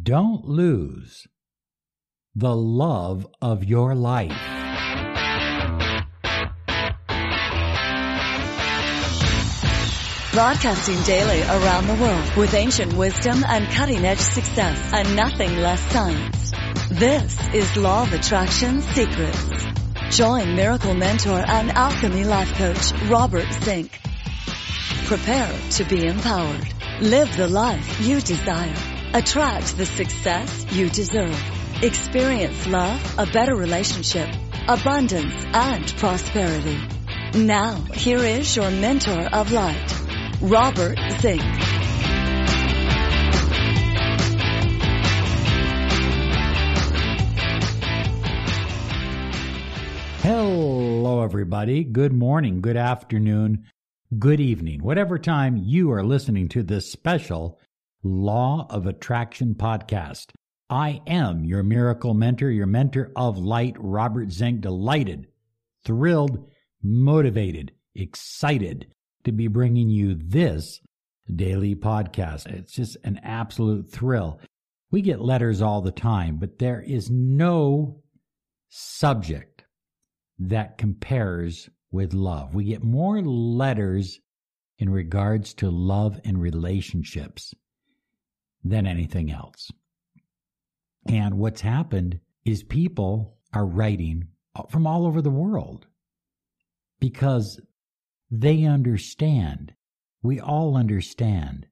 Don't lose the love of your life. Broadcasting daily around the world with ancient wisdom and cutting edge success and nothing less science. This is Law of Attraction Secrets. Join Miracle Mentor and Alchemy Life Coach Robert Zink. Prepare to be empowered. Live the life you desire. Attract the success you deserve. Experience love, a better relationship, abundance, and prosperity. Now, here is your mentor of light, Robert Zink. Hello, everybody. Good morning, good afternoon, good evening, whatever time you are listening to this special Law of Attraction podcast. I am your miracle mentor, your mentor of light, Robert Zink. Delighted, thrilled, motivated, excited to be bringing you this daily podcast. It's just an absolute thrill. We get letters all the time, but there is no subject that compares with love. We get more letters in regards to love and relationships than anything else. And what's happened is people are writing from all over the world because they understand, we all understand,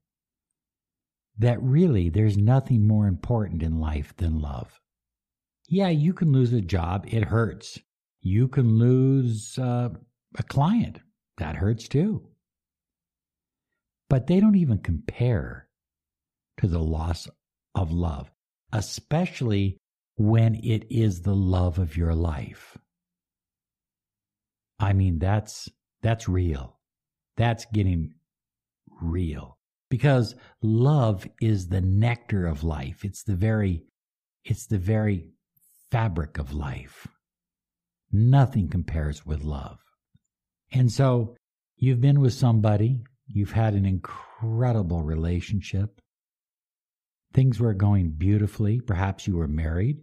that really there's nothing more important in life than love. Yeah, you can lose a job, it hurts. You can lose uh, a client, that hurts too. But they don't even compare to the loss of love, especially when it is the love of your life. I mean, that's that's real. That's getting real. Because love is the nectar of life. It's the very, it's the very fabric of life. Nothing compares with love. And so you've been with somebody, you've had an incredible relationship. Things were going beautifully. Perhaps you were married.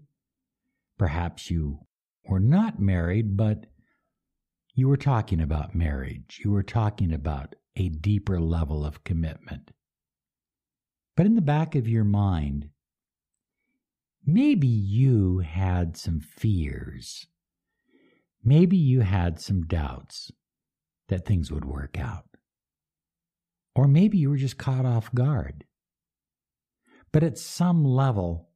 Perhaps you were not married, but you were talking about marriage. You were talking about a deeper level of commitment. But in the back of your mind, maybe you had some fears. Maybe you had some doubts that things would work out. Or maybe you were just caught off guard. But at some level,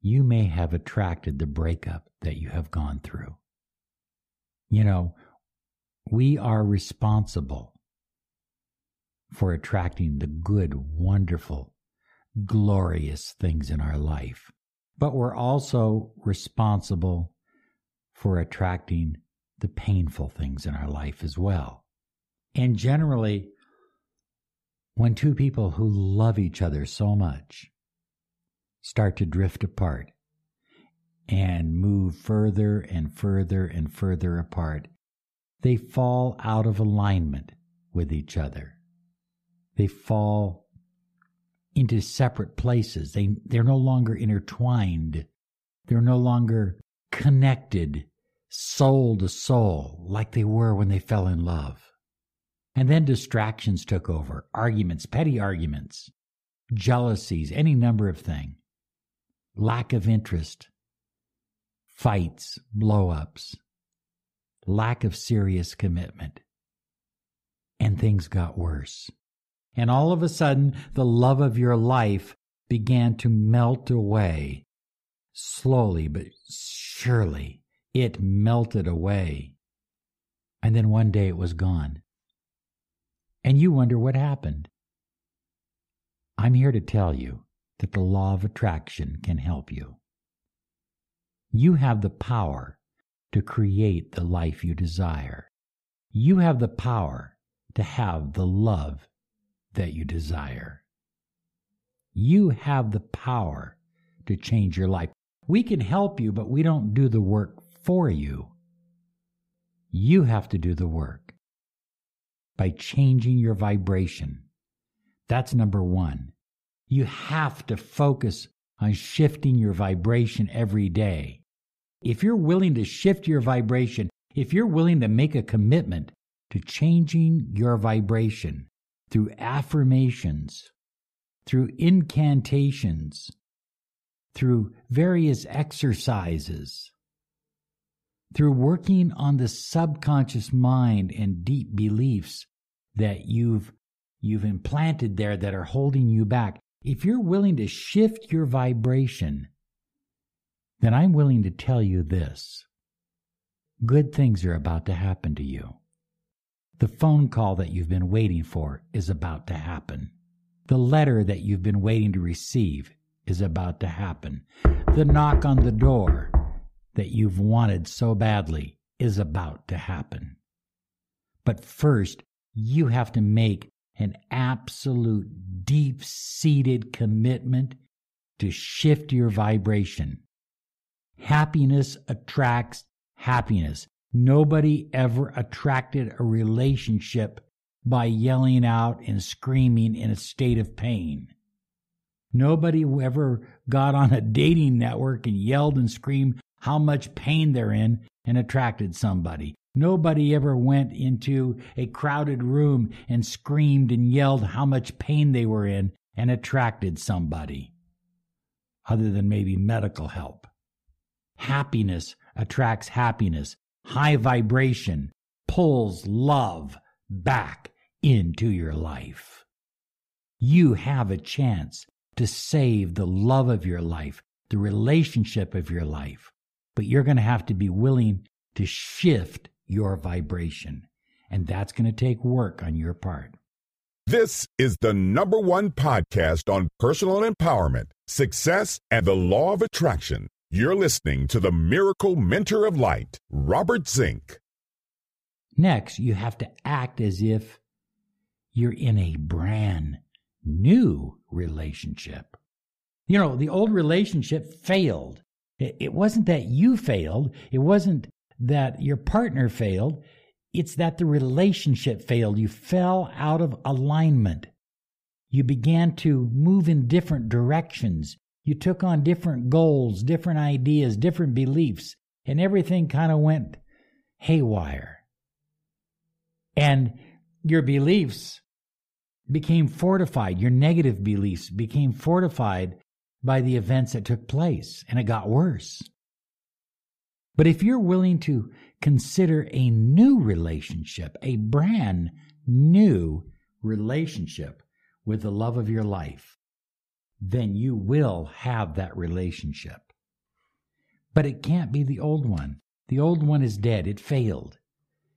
you may have attracted the breakup that you have gone through. You know, we are responsible for attracting the good, wonderful, glorious things in our life. But we're also responsible for attracting the painful things in our life as well. And generally, when two people who love each other so much start to drift apart, and move further and further and further apart. They fall out of alignment with each other. They fall into separate places. They, they're no longer intertwined. They're no longer connected soul to soul like they were when they fell in love. And then distractions took over arguments, petty arguments, jealousies, any number of things, lack of interest, fights, blow ups, lack of serious commitment. And things got worse. And all of a sudden, the love of your life began to melt away. Slowly but surely, it melted away. And then one day it was gone. And you wonder what happened. I'm here to tell you that the law of attraction can help you. You have the power to create the life you desire. You have the power to have the love that you desire. You have the power to change your life. We can help you, but we don't do the work for you. You have to do the work by changing your vibration. That's number one. You have to focus on shifting your vibration every day. If you're willing to shift your vibration, if you're willing to make a commitment to changing your vibration through affirmations, through incantations, through various exercises, through working on the subconscious mind and deep beliefs that you've you've implanted there that are holding you back. If you're willing to shift your vibration then i'm willing to tell you this. Good things are about to happen to you. The phone call that you've been waiting for is about to happen. The letter that you've been waiting to receive is about to happen. The knock on the door that you've wanted so badly is about to happen. But first, you have to make an absolute deep seated commitment to shift your vibration. Happiness attracts happiness. Nobody ever attracted a relationship by yelling out and screaming in a state of pain. Nobody ever got on a dating network and yelled and screamed how much pain they're in and attracted somebody. Nobody ever went into a crowded room and screamed and yelled how much pain they were in and attracted somebody, other than maybe medical help. Happiness attracts happiness. High vibration pulls love back into your life. You have a chance to save the love of your life, the relationship of your life but you're going to have to be willing to shift your vibration. And that's going to take work on your part. This is the number one podcast on personal empowerment, success, and the law of attraction. You're listening to the Miracle Mentor of Light, Robert Zink. Next, you have to act as if you're in a brand new relationship. You know, the old relationship failed. It wasn't that you failed. It wasn't that your partner failed. It's that the relationship failed. You fell out of alignment. You began to move in different directions. You took on different goals, different ideas, different beliefs, and everything kind of went haywire. And your beliefs became fortified. Your negative beliefs became fortified by the events that took place, and it got worse. But if you're willing to consider a new relationship, a brand new relationship with the love of your life, then you will have that relationship. But it can't be the old one. The old one is dead. It failed.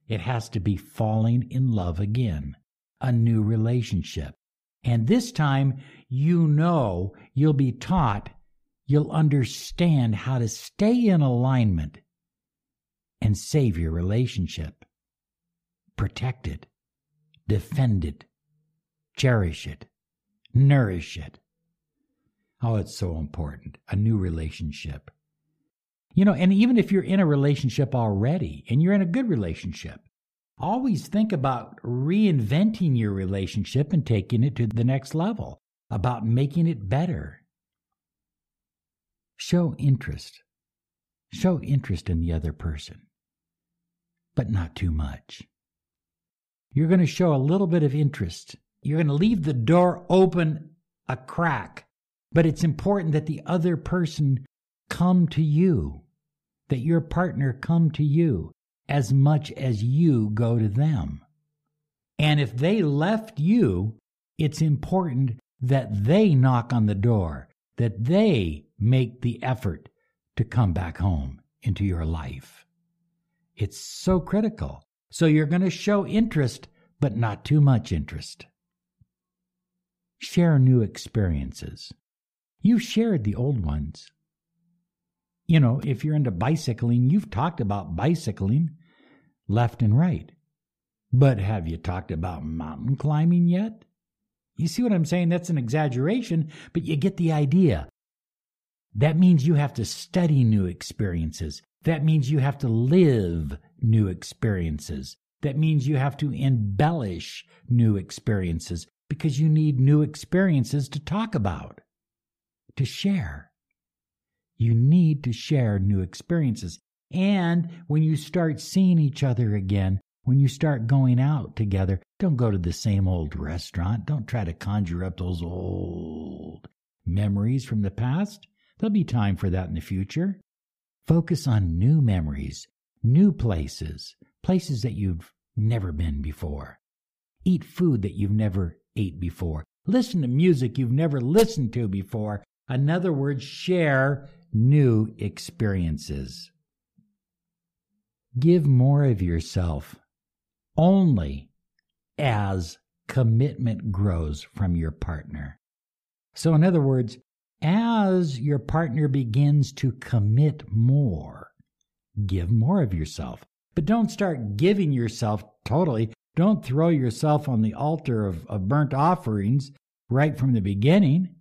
It has to be falling in love again, a new relationship. And this time, you know you'll be taught, you'll understand how to stay in alignment and save your relationship. Protect it, defend it, cherish it, nourish it. Oh, it's so important. A new relationship. You know, and even if you're in a relationship already and you're in a good relationship, Always think about reinventing your relationship and taking it to the next level, about making it better. Show interest. Show interest in the other person, but not too much. You're going to show a little bit of interest. You're going to leave the door open a crack, but it's important that the other person come to you, that your partner come to you as much as you go to them. And if they left you, it's important that they knock on the door, that they make the effort to come back home into your life. It's so critical. So you're going to show interest, but not too much interest. Share new experiences. You've shared the old ones. You know, if you're into bicycling, you've talked about bicycling left and right. But have you talked about mountain climbing yet? You see what I'm saying? That's an exaggeration, but you get the idea. That means you have to study new experiences. That means you have to live new experiences. That means you have to embellish new experiences. because you need new experiences to talk about, to share. You need to share new experiences. And when you start seeing each other again, when you start going out together, don't go to the same old restaurant. Don't try to conjure up those old memories from the past. There'll be time for that in the future. Focus on new memories, new places, places that you've never been before. Eat food that you've never ate before. Listen to music you've never listened to before. In other words, share new experiences. Give more of yourself only as commitment grows from your partner. So, in other words, as your partner begins to commit more, give more of yourself. But don't start giving yourself totally. Don't throw yourself on the altar of, of burnt offerings right from the beginning.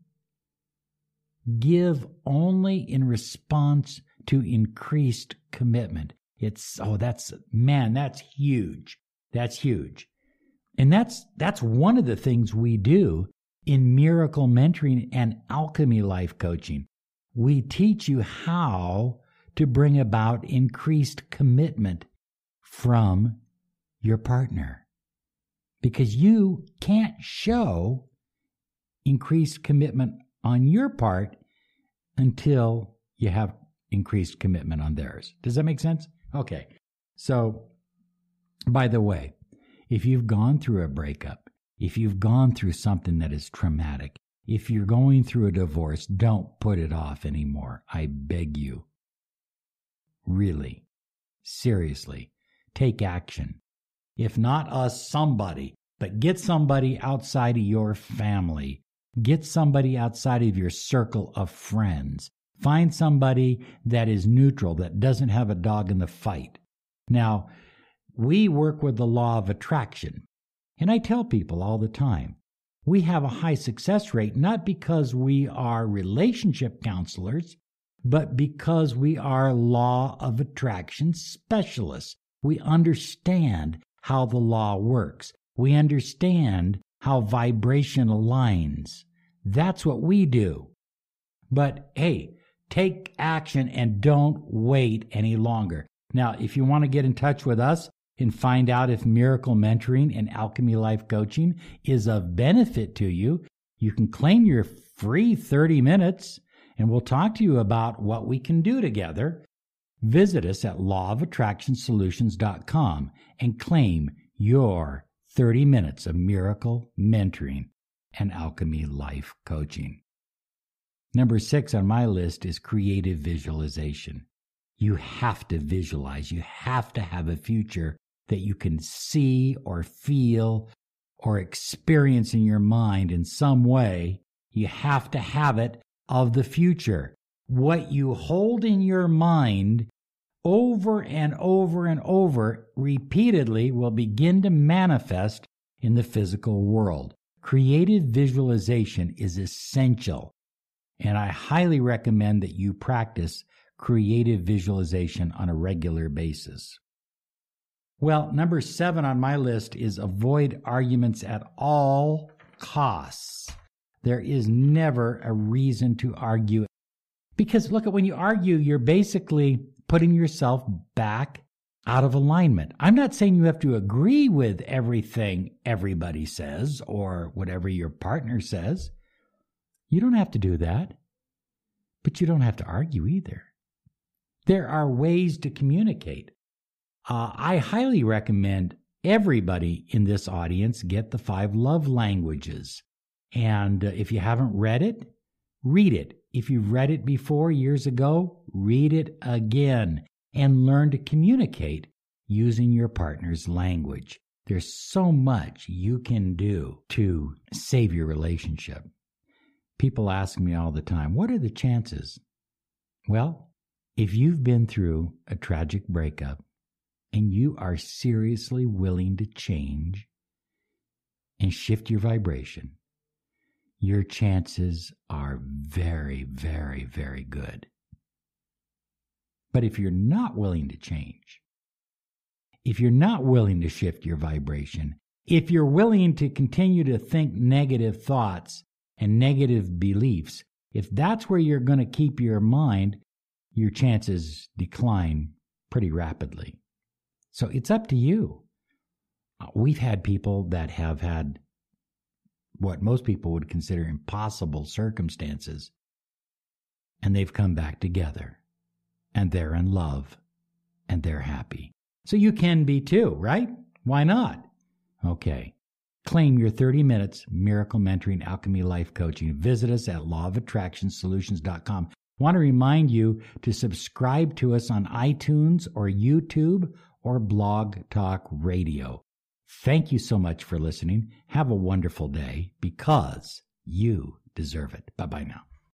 Give only in response to increased commitment. It's, oh, that's, man, that's huge. That's huge. And that's that's one of the things we do in miracle mentoring and alchemy life coaching. We teach you how to bring about increased commitment from your partner. Because you can't show increased commitment on your part until you have increased commitment on theirs. Does that make sense? Okay. So by the way, if you've gone through a breakup, if you've gone through something that is traumatic, if you're going through a divorce, don't put it off anymore. I beg you. Really, seriously, take action. If not us, somebody, but get somebody outside of your family. Get somebody outside of your circle of friends. Find somebody that is neutral, that doesn't have a dog in the fight. Now, we work with the law of attraction. And I tell people all the time, we have a high success rate not because we are relationship counselors, but because we are law of attraction specialists. We understand how the law works. We understand how vibration aligns. That's what we do. But hey, take action and don't wait any longer. Now, if you want to get in touch with us, and find out if miracle mentoring and alchemy life coaching is of benefit to you, you can claim your free 30 minutes and we'll talk to you about what we can do together. Visit us at lawofattractionsolutions.com and claim your 30 minutes of miracle mentoring and alchemy life coaching. Number six on my list is creative visualization. You have to visualize. You have to have a future that you can see or feel or experience in your mind in some way. You have to have it of the future. What you hold in your mind over and over and over repeatedly will begin to manifest in the physical world. Creative visualization is essential, and I highly recommend that you practice creative visualization on a regular basis. Well, number seven on my list is avoid arguments at all costs. There is never a reason to argue. Because look at when you argue, you're basically putting yourself back out of alignment. I'm not saying you have to agree with everything everybody says or whatever your partner says. You don't have to do that. But you don't have to argue either. There are ways to communicate. Uh, I highly recommend everybody in this audience get the five love languages. And uh, if you haven't read it, read it. If you've read it before years ago, read it again and learn to communicate using your partner's language. There's so much you can do to save your relationship. People ask me all the time, what are the chances? Well, if you've been through a tragic breakup, and you are seriously willing to change and shift your vibration, your chances are very, very, very good. But if you're not willing to change, if you're not willing to shift your vibration, If you're willing to continue to think negative thoughts and negative beliefs, if that's where you're going to keep your mind, your chances decline pretty rapidly. So it's up to you. Uh, we've had people that have had what most people would consider impossible circumstances, and they've come back together, and they're in love, and they're happy. So you can be too, right? Why not? Okay. Claim your 30 minutes miracle mentoring alchemy life coaching. Visit us at lawofattractionsolutions.com. Want to remind you to subscribe to us on iTunes or YouTube or Blog Talk Radio. Thank you so much for listening. Have a wonderful day because you deserve it. Bye bye now.